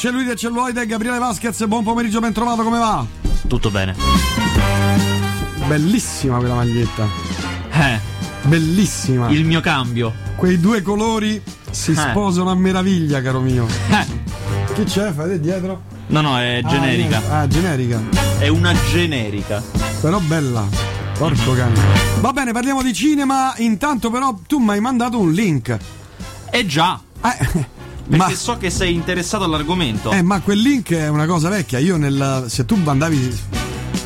Cellulite e celluloide, Gabriele Vasquez, buon pomeriggio, ben trovato, come va? Tutto bene. Bellissima quella maglietta. Eh, Bellissima. il mio cambio. Quei due colori si Eh. sposano a meraviglia, caro mio. Eh, Che c'è? Fate dietro? no, no, è generica. Ah. Ah, generica. È una generica. Però bella. Porco cane. Va bene, parliamo di cinema. Intanto, però, tu mi hai mandato un link. Eh già, Eh, perché ma, so che sei interessato all'argomento. eh, ma quel link è una cosa vecchia. Io, nel, se tu andavi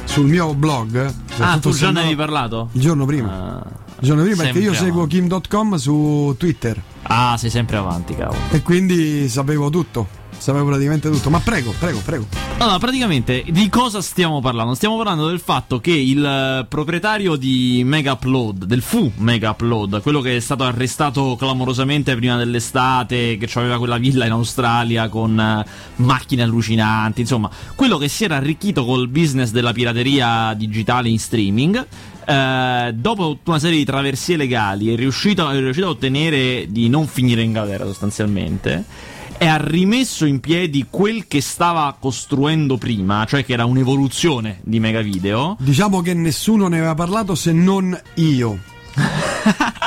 sul mio blog. ah, tu già ne avevi parlato? Il giorno prima. Ah, Il giorno prima perché io sempre seguo avanti. Kim.com su Twitter. Ah, sei sempre avanti, cavolo. E quindi sapevo tutto. Sapevo praticamente tutto. Ma prego, prego, prego. Allora, praticamente di cosa stiamo parlando? Stiamo parlando del fatto che il eh, proprietario di Mega Upload, del fu Mega Upload, quello che è stato arrestato clamorosamente prima dell'estate, che aveva quella villa in Australia con eh, macchine allucinanti, insomma, quello che si era arricchito col business della pirateria digitale in streaming. eh, dopo tutta una serie di traversie legali è riuscito, è riuscito a ottenere di non finire in galera sostanzialmente e ha rimesso in piedi quel che stava costruendo prima, cioè che era un'evoluzione di Mega Video. Diciamo che nessuno ne aveva parlato se non io.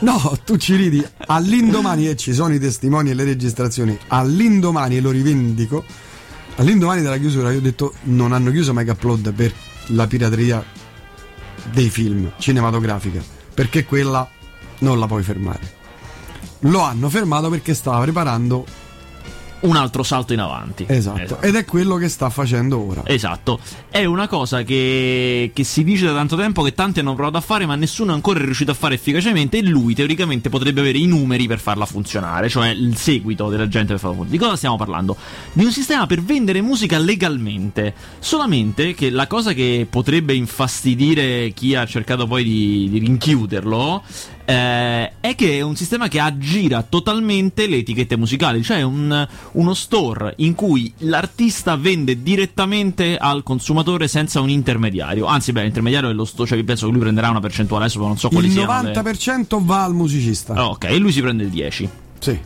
No, tu ci ridi. All'indomani, e ci sono i testimoni e le registrazioni, all'indomani, e lo rivendico, all'indomani della chiusura io ho detto non hanno chiuso Mega Upload per la pirateria dei film cinematografica, perché quella non la puoi fermare. Lo hanno fermato perché stava preparando Un altro salto in avanti. Esatto. Ed è quello che sta facendo ora. Esatto, è una cosa che, che si dice da tanto tempo che tanti hanno provato a fare, ma nessuno è ancora riuscito a fare efficacemente. E lui teoricamente potrebbe avere i numeri per farla funzionare, cioè il seguito della gente per farla funzionare. Di cosa stiamo parlando? Di un sistema per vendere musica legalmente. Solamente che la cosa che potrebbe infastidire chi ha cercato poi di, di rinchiuderlo eh, è che è un sistema che aggira totalmente le etichette musicali, cioè un, uno store in cui l'artista vende direttamente al consumatore senza un intermediario. Anzi, beh, l'intermediario è lo store, cioè penso che lui prenderà una percentuale, adesso non so quali Il siano. le- 90% va al musicista. Ah, ok, e lui si prende il 10. Sì.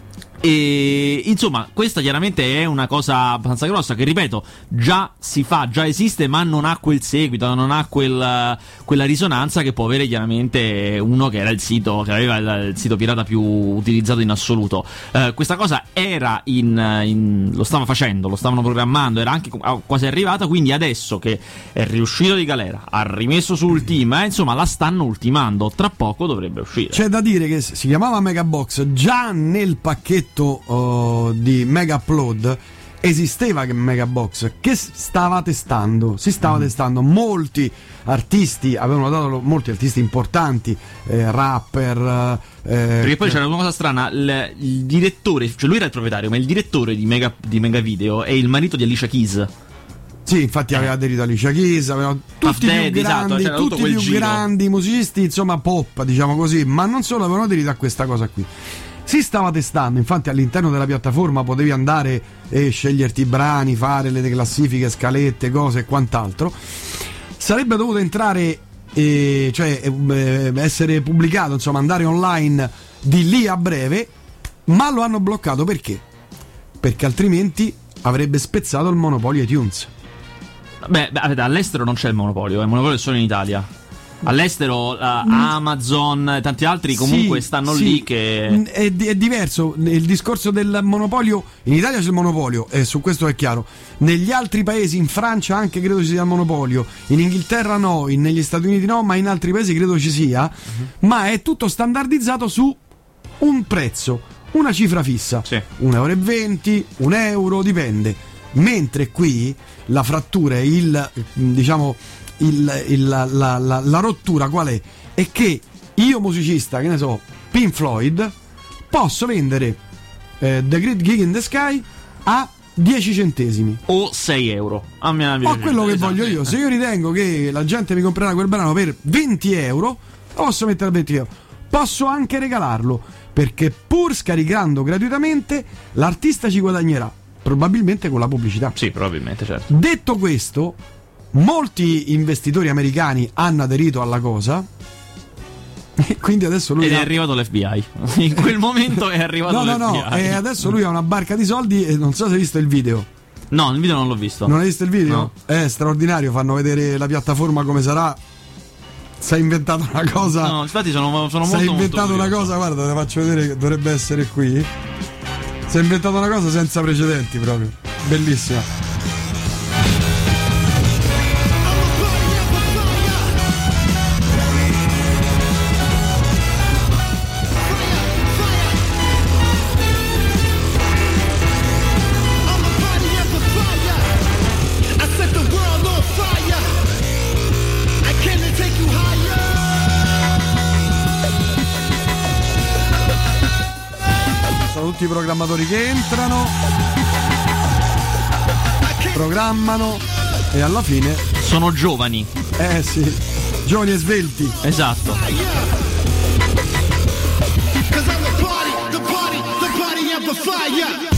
E insomma, questa chiaramente è una cosa abbastanza grossa che, ripeto, già si fa, già esiste, ma non ha quel seguito, non ha quel- quella risonanza che può avere chiaramente uno che era il sito, che aveva il, il sito pirata più utilizzato in assoluto. Eh, questa cosa era in, in- lo stava facendo, lo stavano programmando, era anche ah, quasi arrivata, quindi adesso che è riuscito di galera, ha rimesso sul team, eh, insomma, la stanno ultimando, tra poco dovrebbe uscire. C'è da dire che si chiamava Megabox già nel pacchetto oh, di Mega Upload esisteva che Megabox che stava testando, si stava testando molti artisti, avevano dato molti artisti importanti, eh, rapper, eh, Perché poi c'era una cosa strana, il, il direttore, cioè lui era il proprietario, ma il direttore di Mega, di Mega Video è il marito di Alicia Keys. Sì, infatti aveva aderito Alicia Keys, aveva tutti i più Eh. Esatto, grandi, c'era tutto tutti più grandi musicisti, insomma pop, diciamo così, ma non solo avevano aderito a questa cosa qui. Si stava testando, infatti all'interno della piattaforma potevi andare e sceglierti i brani, fare le classifiche, scalette, cose e quant'altro. Sarebbe dovuto entrare, eh, cioè eh, essere pubblicato, insomma andare online di lì a breve, ma lo hanno bloccato perché? Perché altrimenti avrebbe spezzato il monopolio iTunes. Beh, beh, all'estero non c'è il monopolio, eh, il monopolio è solo in Italia. All'estero eh, Amazon e tanti altri comunque Sì, stanno sì. lì che... Mm, È, è diverso il discorso del monopolio. In Italia c'è il monopolio, e su questo è chiaro. Negli altri paesi, in Francia anche credo ci sia il monopolio. In Inghilterra no, in- negli Stati Uniti no, ma in altri paesi credo ci sia. Mhm. Ma è tutto standardizzato su un prezzo, una cifra fissa. Sì. 1,20 euro, 1 euro, dipende. Mentre qui la frattura, e il, diciamo, il- il- la, la- la- la rottura qual è? È che io musicista, che ne so, Pink Floyd, posso vendere eh, The Great Gig in the Sky a 10 centesimi. O 6 euro. A me, a me Ho piace. quello che voglio io. Se io ritengo che la gente mi comprerà quel brano per 20 euro, lo posso mettere a 20 euro. Posso anche regalarlo, perché pur scaricando gratuitamente, l'artista ci guadagnerà, probabilmente con la pubblicità. Sì, probabilmente, certo. Detto questo, molti investitori americani hanno aderito alla cosa E quindi adesso lui Ed è ha- arrivato l'FBI. In quel momento è arrivato No, no, l'FBI. no, e adesso lui ha una barca di soldi e non so se hai visto il video. No, il video non l'ho visto. Non hai visto il video? No. È straordinario, fanno vedere la piattaforma come sarà. Si è inventato una cosa. No, infatti sono, sono si molto è inventato una cosa, guarda, te faccio vedere che dovrebbe essere qui. Si è inventato una cosa senza precedenti proprio. Bellissima. Programmatori che entrano, programmano e alla fine, Sono giovani. eh sì, giovani e svelti. Esatto. Cause I'm the party, the party, the party amplifier.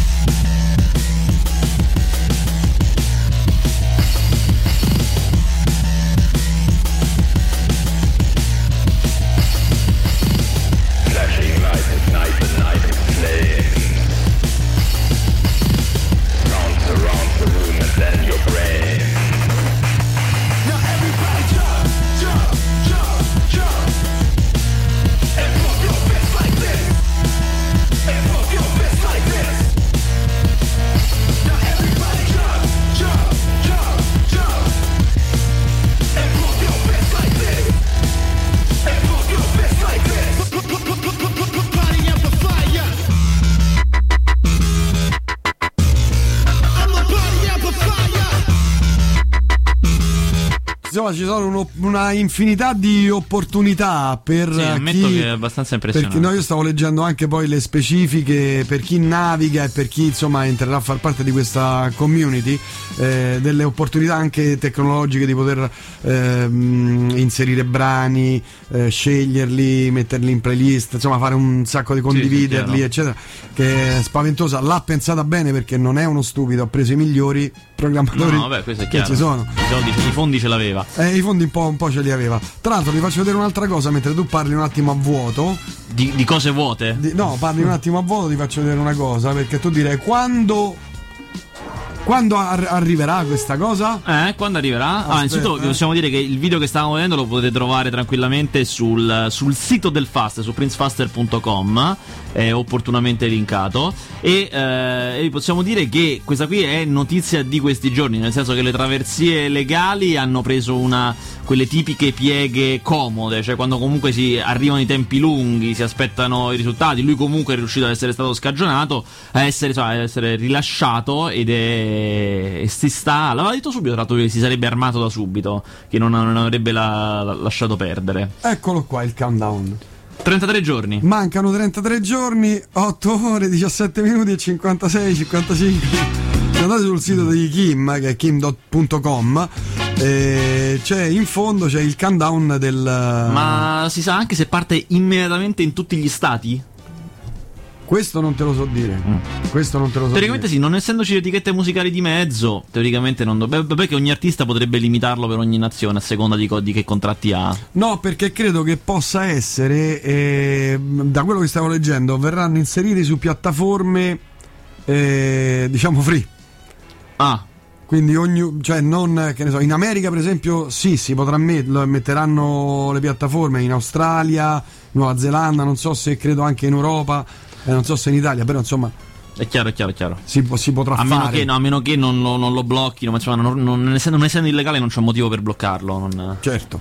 Ci sono uno- una infinità di opportunità per Sì, eh, ammetto chi... che è abbastanza Perché impressionante. no, io stavo leggendo anche poi le specifiche per chi naviga e per chi insomma entrerà a far parte di questa community, eh, delle opportunità anche tecnologiche di poter ehm, inserire brani, eh, sceglierli, metterli in playlist, insomma fare un sacco di condividerli, chiaro. eccetera, che è spaventosa. L'ha pensata bene perché non è uno stupido, ha preso i migliori programmatori No, vabbè, questo è che chiaro. ci sono. I, soldi- i fondi ce l'aveva. Eh, I fondi un po', un po' ce li aveva. Tra l'altro, vi faccio vedere un'altra cosa mentre tu parli un attimo a vuoto. Di, di cose vuote? Di- no, parli un attimo a vuoto, ti faccio vedere una cosa. Perché tu direi quando. Quando ar- arriverà questa cosa? Eh, quando arriverà? ah, innanzitutto eh. possiamo dire che il video che stavamo vedendo lo potete trovare tranquillamente sul, sul sito del Fast, su princefaster.com, è opportunamente linkato. E, eh, e possiamo dire che questa qui è notizia di questi giorni, nel senso che le traversie legali hanno preso una, quelle tipiche pieghe comode, cioè quando comunque si arrivano i tempi lunghi, si aspettano i risultati. Lui comunque è riuscito ad essere stato scagionato, a essere, insomma, ad essere rilasciato ed è e si sta. L'aveva detto subito, tra l'altro, che si sarebbe armato da subito, che non, non avrebbe la- la- lasciaciato perdere. Eccolo qua il countdown. 33 giorni. Mancano 33 giorni, 8 ore, 17 minuti e 56, 55. Se andate sul sito di Kim, che è kim.com, eh, c'è in fondo c'è il countdown del. Ma si sa anche se parte immediatamente in tutti gli stati? Questo non te lo so dire. Questo non te lo so Teoricamente dire. sì, non essendoci le etichette musicali di mezzo, teoricamente non dovrebbe. Perché ogni artista potrebbe limitarlo per ogni nazione a seconda di, co- di che contratti ha. No, perché credo che possa essere, eh, da quello che stavo leggendo, verranno inseriti su piattaforme, eh, diciamo, free. Ah, Quindi ogni, cioè non, che ne so, in America per esempio sì, si potrà met- lo metteranno le piattaforme in Australia, Nuova Zelanda, non so se credo anche in Europa, eh, non so se in Italia, però insomma è chiaro, è chiaro, è chiaro. si, si potrà A meno, fare. che, no, a meno che non lo, non lo blocchino, ma insomma, non, non- non essendo, non essendo illegale non c'è motivo per bloccarlo. non- Certo.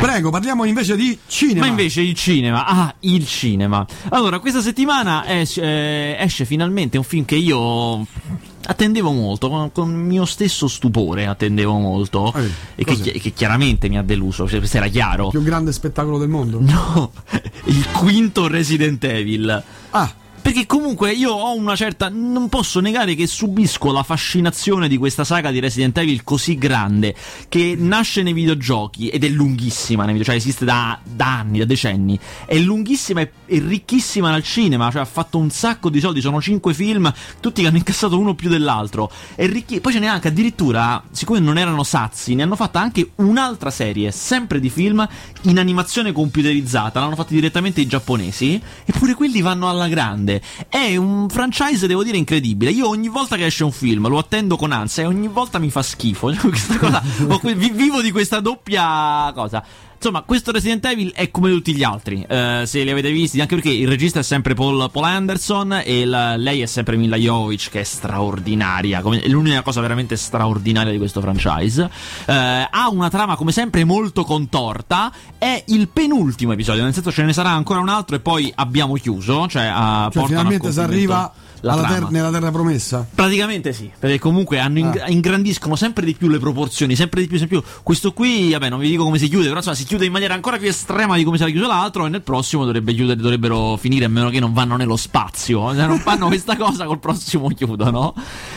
Prego, parliamo invece di cinema. Ma invece il cinema, ah, il cinema. Allora, questa settimana esce, eh, esce finalmente un film che io attendevo molto, con, con mio stesso stupore attendevo molto, Eh, e che, che chiaramente mi ha deluso, cioè, questo era chiaro. il più grande spettacolo del mondo. No, il quinto Resident Evil. Ah, Perché comunque io ho una certa. Non posso negare che subisco la fascinazione di questa saga di Resident Evil così grande. Che nasce nei videogiochi ed è lunghissima videogiochi, cioè esiste da, da anni, da decenni. È lunghissima e, e ricchissima nel cinema. Cioè ha fatto un sacco di soldi. Sono cinque film, tutti che hanno incassato uno più dell'altro. È ricchi- Poi ce n'è anche addirittura, siccome non erano sazi, ne hanno fatta anche un'altra serie, sempre di film, in animazione computerizzata. L'hanno fatta direttamente i giapponesi. Eppure quelli vanno alla grande. È un franchise, devo dire, incredibile. Io ogni volta che esce un film lo attendo con ansia e ogni volta mi fa schifo. Cosa, vivo di questa doppia cosa. Insomma, questo Resident Evil è come tutti gli altri. eh, se li avete visti, anche perché il regista è sempre Paul, Paul Anderson e la- lei è sempre Mila Jovovich, che è straordinaria. come- è l'unica cosa veramente straordinaria di questo franchise. Eh, ha una trama, come sempre, molto contorta. È il penultimo episodio, nel senso ce ne sarà ancora un altro e poi abbiamo chiuso. Cioè, a, Cioè, portano a finalmente si arriva ter- nella terra promessa. Praticamente sì, perché comunque hanno ing- Ah. ingrandiscono sempre di più le proporzioni, sempre di più, sempre di più. Questo qui, vabbè, non vi dico come si chiude, però insomma si chiude in maniera ancora più estrema di come si era chiuso l'altro e nel prossimo dovrebbe chiudere, dovrebbero finire a meno che non vanno nello spazio. Se non fanno questa cosa col prossimo chiudono.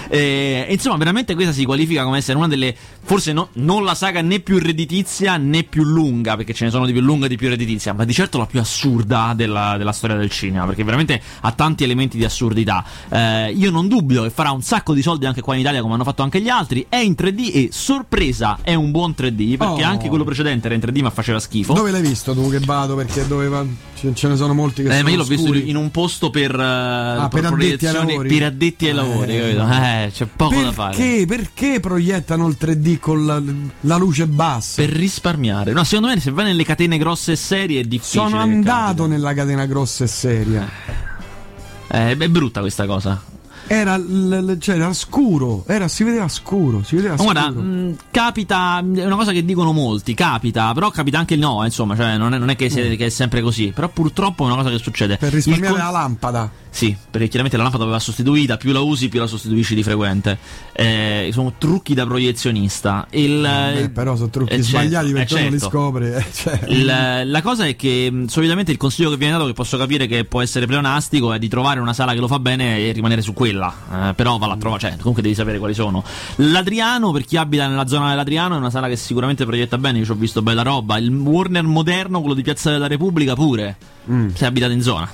E insomma, veramente questa si qualifica come essere una delle forse no- non la saga né più redditizia né più lunga, perché ce ne sono di più lunga e di più redditizia, ma di certo la più assurda della, della storia del cinema, perché veramente ha tanti elementi di assurdità. Eh, io non dubito che farà un sacco di soldi anche qua in Italia, come hanno fatto anche gli altri. È in 3D e sorpresa è un buon 3D, perché Oh. anche quello precedente era in 3D ma faceva schifo. Dove l'hai visto tu che vado? Perché doveva. Ce, ce ne sono molti che Eh, sono ma io l'ho visto oscuri. in un posto per, eh, per addetti ai lavori. per addetti ai Eh. lavori? Eh, c'è poco da fare. Perché? Perché proiettano il 3D con la, la luce bassa? Per risparmiare. No, secondo me se vai nelle catene grosse e serie è difficile. Sono andato nella catena grossa e seria. Eh, è brutta questa cosa. Era, cioè, era scuro, era, si vedeva scuro, si vedeva scuro. guarda, mh, capita, è una cosa che dicono molti, capita, però capita anche il no, eh, insomma, cioè non è, non è che, sia- che è sempre così, però purtroppo è una cosa che succede. Mm. per risparmiare con- la lampada. Sì, perché chiaramente la lampada va sostituita, più la usi più la sostituisci di frequente. Eh, sono trucchi da proiezionista. Il, Eh, però sono trucchi eh, certo, sbagliati perché eh, uno li certo. scopre. eh, cioè. Il- la cosa è che mh, solitamente il consiglio che viene dato, che posso capire che può essere pleonastico, è di trovare una sala che lo fa bene e rimanere su quella. Eh, però valla a trovare, cioè, comunque devi sapere quali sono. L'Adriano, per chi abita nella zona dell'Adriano, è una sala che sicuramente proietta bene. Io ci ho visto bella roba. Il Warner moderno, quello di Piazza della Repubblica, pure. Mm. Se abitate in zona.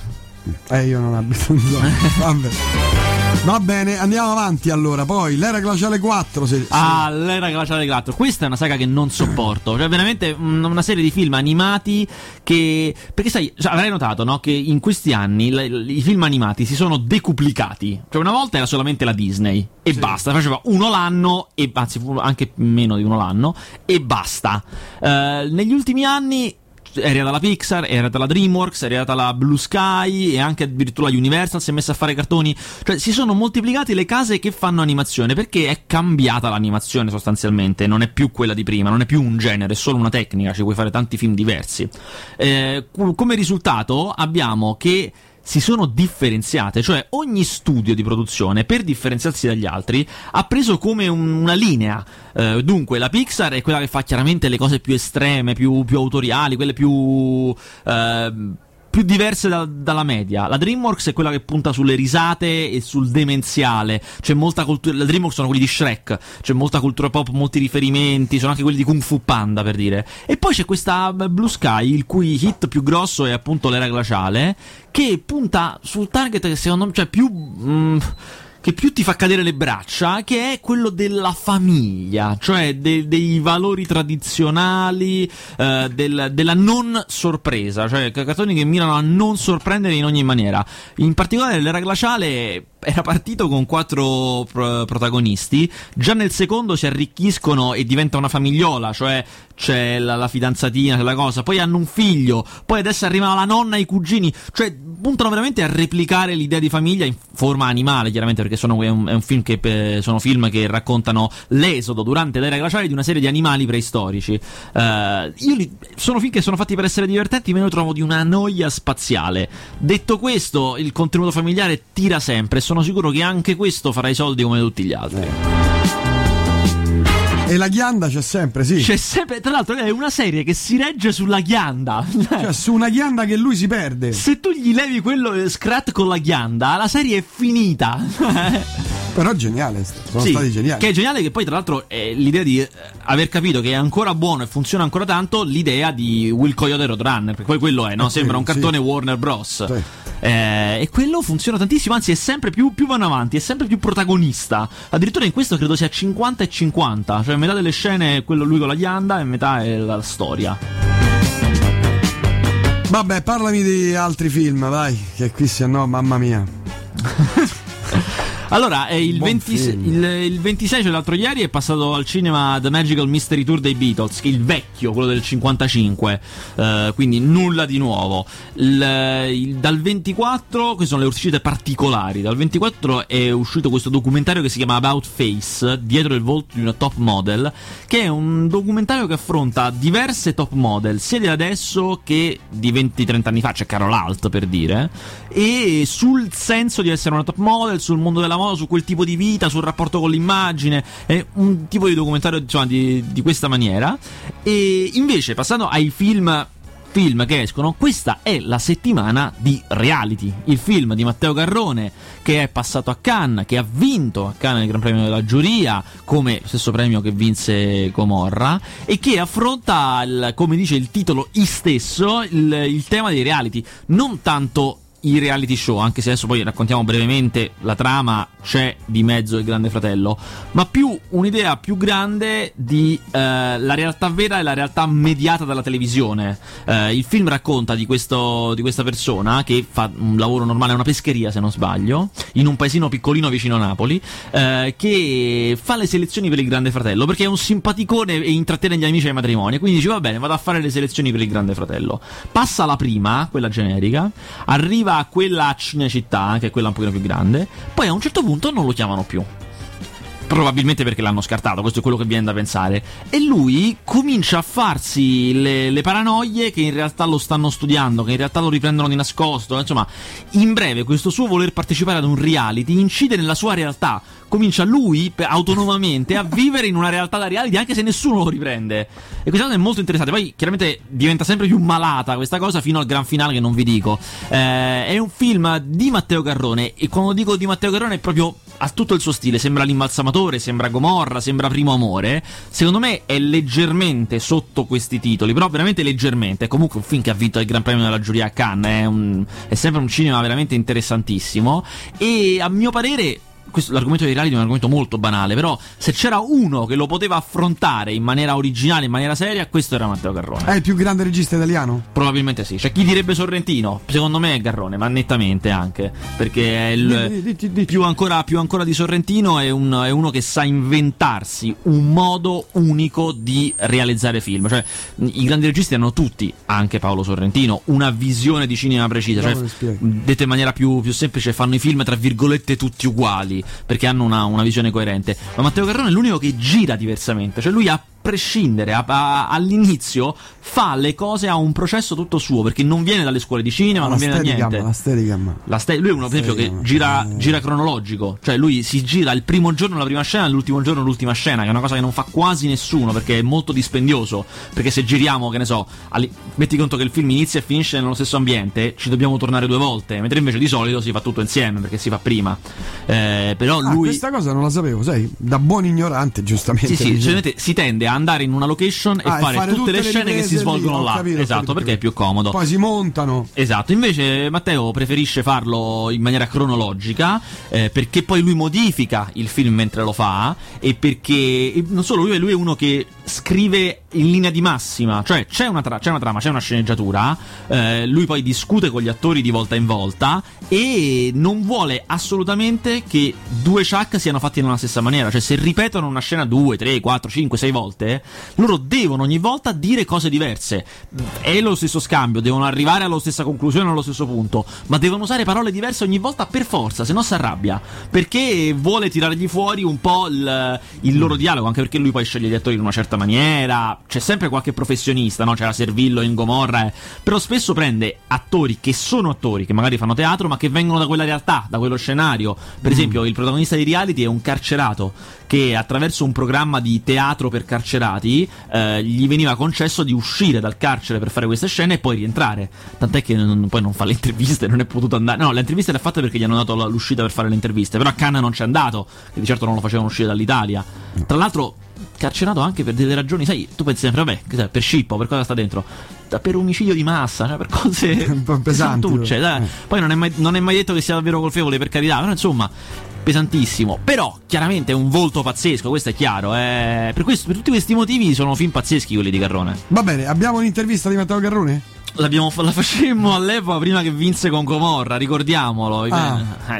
Eh, io non abito in zona. Vabbè. Va bene, andiamo avanti allora. Poi l'era glaciale 4. Se, se- Ah, l'era glaciale 4. Questa è una saga che non sopporto. Cioè, veramente mm, una serie di film animati che. Perché sai, cioè, avrai notato, no? Che in questi anni le- i film animati si sono decuplicati. Cioè, una volta era solamente la Disney. E basta. Faceva uno l'anno, e anzi, anche meno di uno l'anno, e basta. Eh, negli ultimi anni è arrivata la Pixar, è arrivata la DreamWorks, è arrivata la Blue Sky e anche addirittura la Universal si è messa a fare cartoni. Cioè si sono moltiplicate le case che fanno animazione perché è cambiata l'animazione sostanzialmente, non è più quella di prima, non è più un genere, è solo una tecnica, ci puoi fare tanti film diversi. Eh, come risultato abbiamo che si sono differenziate, cioè ogni studio di produzione per differenziarsi dagli altri ha preso come un- una linea. Eh, dunque, la Pixar è quella che fa chiaramente le cose più estreme, più, più autoriali, quelle più. ehm, più diverse da- dalla media. La DreamWorks è quella che punta sulle risate e sul demenziale. C'è molta cultura. La DreamWorks sono quelli di Shrek. C'è molta cultura pop, molti riferimenti. Sono anche quelli di Kung Fu Panda, per dire. E poi c'è questa Blue Sky, il cui hit più grosso è appunto l'era glaciale. Che punta sul target che secondo me, cioè più. mm, che più ti fa cadere le braccia, che è quello della famiglia, cioè de- dei valori tradizionali, eh, del- della non sorpresa, cioè cartoni che mirano a non sorprendere in ogni maniera. In particolare l'era glaciale era partito con quattro pro- protagonisti, già nel secondo si arricchiscono e diventa una famigliola, cioè c'è la, la fidanzatina, c'è la cosa, poi hanno un figlio, poi adesso arriva la nonna e i cugini, cioè puntano veramente a replicare l'idea di famiglia in forma animale, chiaramente perché sono, è, un, è un film che, eh, sono film che raccontano l'esodo durante l'era glaciale di una serie di animali preistorici. Io li- sono film che sono fatti per essere divertenti, io lo trovo di una noia spaziale. Detto questo, il contenuto familiare tira sempre e sono sicuro che anche questo farà i soldi come tutti gli altri. E la ghianda c'è sempre, sì. C'è sempre, tra l'altro, è una serie che si regge sulla ghianda. Cioè, su una ghianda che lui si perde. Se tu gli levi quello eh, Scrat con la ghianda, la serie è finita. Però geniale, sono Sì, stati geniali. Che è geniale che poi, tra l'altro, è l'idea di eh, aver capito che è ancora buono e funziona ancora tanto l'idea di Will Coyote Roadrunner. Perché poi quello è, no? Eh, Sembra un sì. cartone Warner Bros. Sì. Eh, e quello funziona tantissimo, anzi è sempre più, più vanno avanti, è sempre più protagonista. Addirittura in questo credo sia 50 e 50, cioè metà delle scene è quello lui con la ghianda e metà è la storia. Vabbè, parlami di altri film, vai, che qui se no, mamma mia. Allora, è il, Buon 20 film. il, il 26, cioè l'altro ieri, è passato al cinema The Magical Mystery Tour dei Beatles, il vecchio, quello del 55, eh, quindi nulla di nuovo. Il- dal 24, queste sono le uscite particolari, dal 24 è uscito questo documentario che si chiama About Face, dietro il volto di una top model, che è un documentario che affronta diverse top model, sia di adesso che di 20-30 anni fa, c'è Carol Alt per dire, e sul senso di essere una top model, sul mondo della moda, su quel tipo di vita, sul rapporto con l'immagine, è un tipo di documentario insomma, di, di questa maniera. E invece, passando ai film film che escono, questa è la settimana di reality. Il film di Matteo Garrone che è passato a Cannes, che ha vinto a Cannes il Gran Premio della giuria, come lo stesso premio che vinse Comorra, e che affronta, il- come dice il titolo stesso, il, il tema dei reality. Non tanto i reality show, anche se adesso poi raccontiamo brevemente la trama, c'è di mezzo il Grande Fratello, ma più un'idea più grande di eh, la realtà vera e la realtà mediata dalla televisione. Eh, il film racconta di, questo, di questa persona che fa un lavoro normale, una pescheria se non sbaglio, in un paesino piccolino vicino a Napoli, eh, che fa le selezioni per il Grande Fratello, perché è un simpaticone e intrattiene gli amici ai matrimoni, quindi dice va bene, vado a fare le selezioni per il Grande Fratello. Passa la prima, quella generica, arriva a quella Cinecittà, che è quella un pochino più grande, poi a un certo punto non lo chiamano più. Probabilmente perché l'hanno scartato, questo è quello che viene da pensare. E lui comincia a farsi le, le paranoie che in realtà lo stanno studiando, che in realtà lo riprendono di nascosto. Insomma, in breve, questo suo voler partecipare ad un reality incide nella sua realtà. Comincia lui autonomamente a vivere in una realtà da reality, anche se nessuno lo riprende. E questa cosa è molto interessante. Poi, chiaramente, diventa sempre più malata questa cosa fino al gran finale, che non vi dico. Eh, è un film di Matteo Garrone. E quando dico di Matteo Garrone è proprio ha tutto il suo stile, sembra l'imbalsamatore, sembra Gomorra, sembra Primo Amore. Secondo me è leggermente sotto questi titoli, però veramente leggermente. È comunque un film che ha vinto il Gran Premio della giuria a Cannes, è, un- è sempre un cinema veramente interessantissimo e a mio parere questo, l'argomento dei reality è un argomento molto banale, però se c'era uno che lo poteva affrontare in maniera originale, in maniera seria, questo era Matteo Garrone. È il più grande regista italiano? Probabilmente sì. C'è chi direbbe Sorrentino. Secondo me è Garrone, ma nettamente anche. Perché è il, Dici, dici. Più, ancora, più ancora di Sorrentino è, un- è uno che sa inventarsi un modo unico di realizzare film. Cioè, i grandi registi hanno tutti, anche Paolo Sorrentino, una visione di cinema precisa. Cioè, detto in maniera più, più semplice, fanno i film tra virgolette tutti uguali perché hanno una, una visione coerente. Ma Matteo Garrone è l'unico che gira diversamente, cioè lui a prescindere, a- a- all'inizio fa le cose a un processo tutto suo perché non viene dalle scuole di cinema, non viene da niente. La Steadicam. La ste- lui è uno, per esempio, che gira, eh. gira cronologico, cioè lui si gira il primo giorno la prima scena, l'ultimo giorno l'ultima scena, che è una cosa che non fa quasi nessuno perché è molto dispendioso. Perché se giriamo, che ne so, alli- metti conto che il film inizia e finisce nello stesso ambiente, ci dobbiamo tornare due volte, mentre invece di solito si fa tutto insieme perché si fa prima. Eh, però Ah, lui. questa cosa non la sapevo, sai? Da buon ignorante, giustamente. Sì, sì, solitamente si tende a andare in una location e Ah, fare, tutte, le scene che si lì, svolgono ho là. capito, esatto, perché è più comodo. Poi si montano. Esatto, invece Matteo preferisce farlo in maniera cronologica eh, perché poi lui modifica il film mentre lo fa e perché non solo lui, lui è uno che scrive in linea di massima, cioè c'è una, tra- c'è una trama, c'è una sceneggiatura, eh, lui poi discute con gli attori di volta in volta e non vuole assolutamente che due Chuck siano fatti nella stessa maniera, cioè se ripetono una scena 2, 3, 4, 5, 6 volte, loro devono ogni volta dire cose diverse. È lo stesso scambio, devono arrivare alla stessa conclusione allo stesso punto, ma devono usare parole diverse ogni volta per forza, se no si arrabbia, perché vuole tirargli fuori un po' il, il loro dialogo, anche perché lui poi sceglie gli attori in una certa certa maniera, c'è sempre qualche professionista, no? C'era Servillo in Gomorra, eh. però spesso prende attori che sono attori, che magari fanno teatro, ma che vengono da quella realtà, da quello scenario. Per esempio, il protagonista di reality è un carcerato che attraverso un programma di teatro per carcerati eh, gli veniva concesso di uscire dal carcere per fare queste scene e poi rientrare. Tant'è che non- poi non fa le interviste, non è potuto andare. No, le interviste le ha fatte perché gli hanno dato l'uscita per fare le interviste. Però a Cannes non c'è andato, che di certo non lo facevano uscire dall'Italia. Tra l'altro, carcerato anche per delle ragioni, sai, tu pensi sempre, vabbè, per scippo, per cosa sta dentro? Per omicidio di massa, cioè per cose Un po' pesanti, eh. Poi non è, mai, non è mai detto che sia davvero colpevole, per carità, però insomma, pesantissimo. Però, chiaramente è un volto pazzesco, questo è chiaro. eh. Per, questo- per tutti questi motivi sono film pazzeschi quelli di Garrone. Va bene, abbiamo un'intervista di Matteo Garrone? L'abbiamo la facemmo all'epoca prima che vinse con Comorra, ricordiamolo. Eh,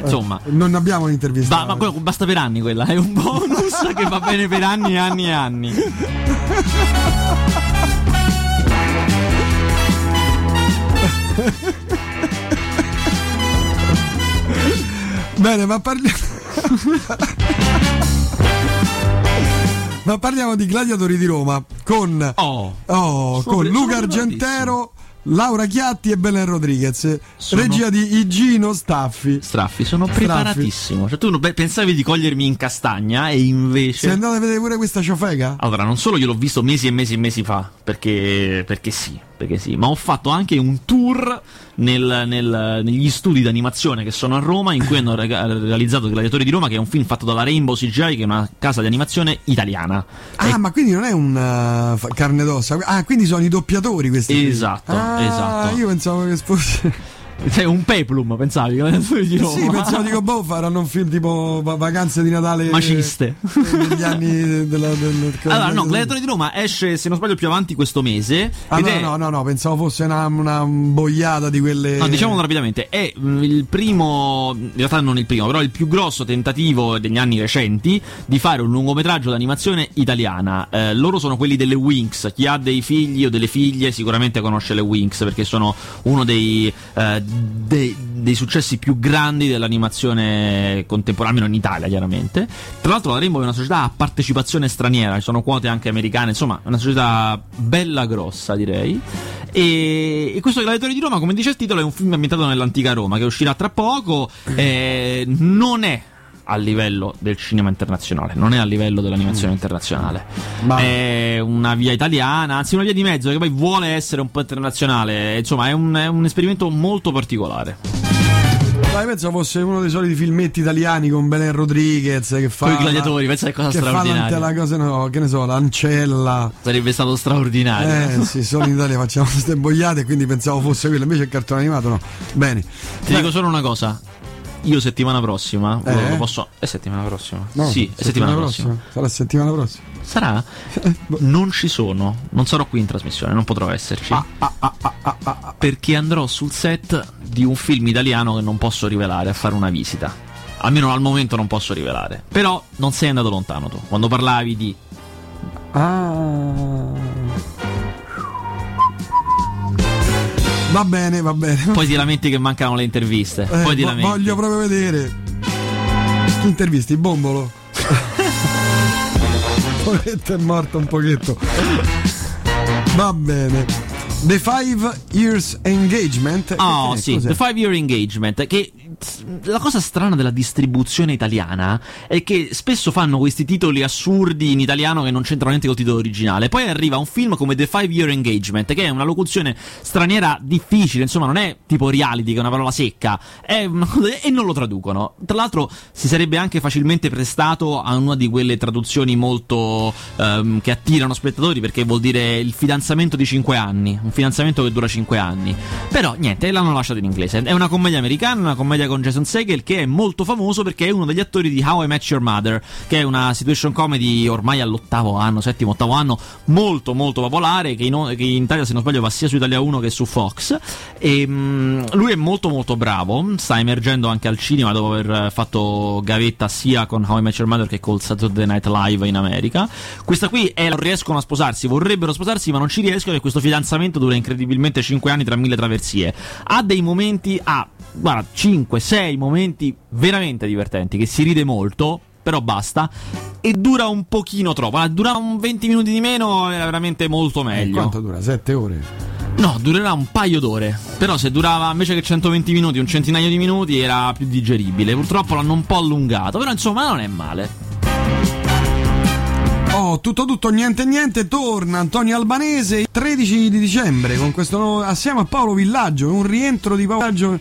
insomma. eh, non abbiamo un'intervista. Ba- ma quello basta per anni quella, è un bonus che va bene per anni e anni e anni. Bene, ma parliamo. ma parliamo di Gladiatori di Roma con, Oh. oh, con Luca Argentero, Laura Chiatti e Belen Rodriguez. Sono- Regia di Igino Staffi. Straffi, sono preparatissimo. Cioè, tu non- pensavi di cogliermi in castagna e invece. Sei andato a vedere pure questa ciofega? Allora, non solo io l'ho visto mesi e mesi e mesi fa, perché, perché sì, perché sì, ma ho fatto anche un tour nel- nel- negli studi d'animazione che sono a Roma, in cui hanno rega- realizzato Gladiatori di Roma, che è un film fatto dalla Rainbow CGI, che è una casa di animazione italiana. Ah, ma quindi non è un uh, carne d'ossa. Ah, quindi sono i doppiatori questi. Esatto, Ah, esatto. Io pensavo che fosse. Cioè, un peplum, pensavi? Di Roma. Sì, pensavo dico, boh, faranno un film tipo va- vacanze di Natale. Maciste. eh, anni della. del- Allora, no, Gladiatori di Roma esce, se non sbaglio, più avanti questo mese. Ah, no, è- no, no, no, pensavo fosse una, una boiata di quelle. No, diciamolo rapidamente, è mm, il primo, in realtà non il primo, però il più grosso tentativo degli anni recenti di fare un lungometraggio d'animazione italiana. Eh, loro sono quelli delle Winx, chi ha dei figli o delle figlie sicuramente conosce le Winx perché sono uno dei, eh, dei, dei successi più grandi dell'animazione contemporanea, almeno in Italia chiaramente. Tra l'altro la Rainbow è una società a partecipazione straniera, ci sono quote anche americane, insomma è una società bella grossa direi. E, e questo Gladiatori di Roma, come dice il titolo, è un film ambientato nell'antica Roma che uscirà tra poco. eh, non è a livello del cinema internazionale, non è a livello dell'animazione internazionale. Ma- È una via italiana, anzi una via di mezzo che poi vuole essere un po' internazionale. Insomma, è un, è un esperimento molto particolare. Dai, penso fosse uno dei soliti filmetti italiani con Belen Rodriguez che fa. Con i gladiatori, pensa che cosa che straordinaria. la cosa, no, che ne so, l'Ancella. Sarebbe stato straordinario. Eh sì, solo in Italia facciamo queste boiate, quindi pensavo fosse quello, invece il cartone animato no. Bene. Ti dico solo una cosa. Io settimana prossima Eh? lo- posso. È settimana prossima? No, sì, è settimana prossima. Sarà settimana prossima. Sarà? Non ci sono. Non sarò qui in trasmissione, non potrò esserci. Ah, Perché andrò sul set di un film italiano che non posso rivelare a fare una visita. Almeno al momento non posso rivelare. Però non sei andato lontano tu. Quando parlavi di. Ah. Va bene, va bene. Poi ti lamenti che mancano le interviste. Eh, Poi ti vo- lamenti. voglio proprio vedere. Chi intervisti? Bombolo? Poveretto è morto un pochetto. Va bene. The Five Years Engagement. Oh, sì, cos'è? The Five Year Engagement. Che la cosa strana della distribuzione italiana è che spesso fanno questi titoli assurdi in italiano che non c'entrano niente col titolo originale. Poi arriva un film come The Five Year Engagement, che è una locuzione straniera difficile, insomma, non è tipo reality, che è una parola secca, è e non lo traducono. Tra l'altro, si sarebbe anche facilmente prestato a una di quelle traduzioni molto ehm, che attirano spettatori perché vuol dire il fidanzamento di 5 anni, un fidanzamento che dura 5 anni. Però niente, l'hanno lasciato in inglese. È una commedia americana, una commedia con Jason Segel che è molto famoso perché è uno degli attori di How I Met Your Mother, che è una situation comedy ormai all'ottavo anno, settimo, ottavo anno, molto molto popolare, che in, che in Italia se non sbaglio va sia su Italia 1 che su Fox. E mm, lui è molto molto bravo, sta emergendo anche al cinema dopo aver fatto gavetta sia con How I Met Your Mother che col Saturday Night Live in America. Questa qui è non riescono a sposarsi, vorrebbero sposarsi ma non ci riescono e questo fidanzamento dura incredibilmente 5 anni tra mille traversie. Ha dei momenti, ha guarda, 5, 6 momenti veramente divertenti che si ride molto. però basta. E dura un pochino troppo. Ah, Durava un 20 minuti di meno, era veramente molto meglio. quanto dura? Sette ore? No, durerà un paio d'ore. Però se durava invece che 120 minuti, un centinaio di minuti, era più digeribile. Purtroppo l'hanno un po' allungato. Però insomma non è male. Oh, tutto tutto, niente niente, torna Antonio Albanese il 13 di dicembre con questo nuovo, assieme a Paolo Villaggio, un rientro di Paolo Villaggio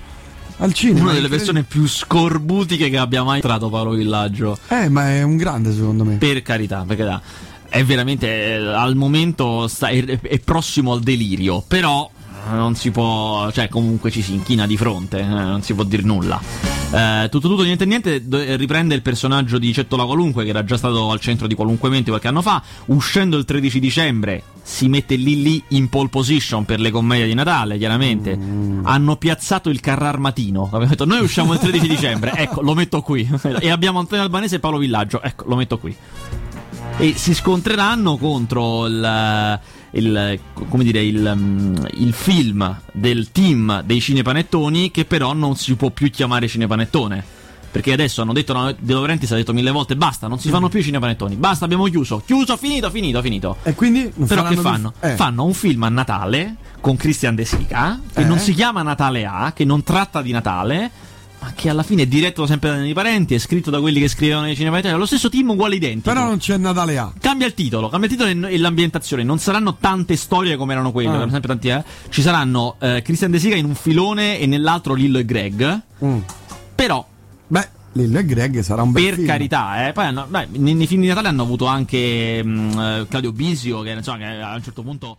al cinema. Una delle persone più scorbutiche che abbia mai entrato Paolo Villaggio. Eh, ma è un grande secondo me. Per carità, perché da, è veramente eh, al momento sta- è, è prossimo al delirio, però eh, non si può, cioè comunque ci si inchina di fronte, eh, non si può dire nulla. Eh, tutto tutto niente niente do- eh, riprende il personaggio di Cettola Qualunque che era già stato al centro di Qualunque Mente qualche anno fa, uscendo il 13 dicembre si mette lì lì in pole position per le commedie di Natale, chiaramente. Hanno piazzato il Carrar Matino. Abbiamo detto noi usciamo il 13 dicembre, ecco, lo metto qui. e abbiamo Antonio Albanese e Paolo Villaggio, ecco, lo metto qui e si scontreranno contro il, il- come dire, il, mm, il film del team dei cinepanettoni che però non si può più chiamare cinepanettone. Perché adesso hanno detto, no, De Laurentiis ha detto mille volte, basta, non si fanno più i cinepanettoni, basta, abbiamo chiuso, chiuso, finito, finito, finito. E quindi Però che fanno? più- eh. Fanno un film a Natale con Christian De Sica, che Eh. non si chiama Natale A, che non tratta di Natale, ma che alla fine è diretto sempre dai parenti, è scritto da quelli che scrivevano nei cinepanettoni, è lo stesso team uguale identico. Però non c'è Natale A. Cambia il titolo, cambia il titolo e, l'ambientazione. Non saranno tante storie come erano quelle, Ah. sempre tanti, eh. Ci saranno eh, Christian De Sica in un filone e nell'altro Lillo e Greg. Mm. Però, Beh, Lillo e Greg sarà un bel per film. carità, eh, poi hanno- beh, nei, nei film di Natale hanno avuto anche mh, eh, Claudio Bisio, che, insomma, che a un certo punto.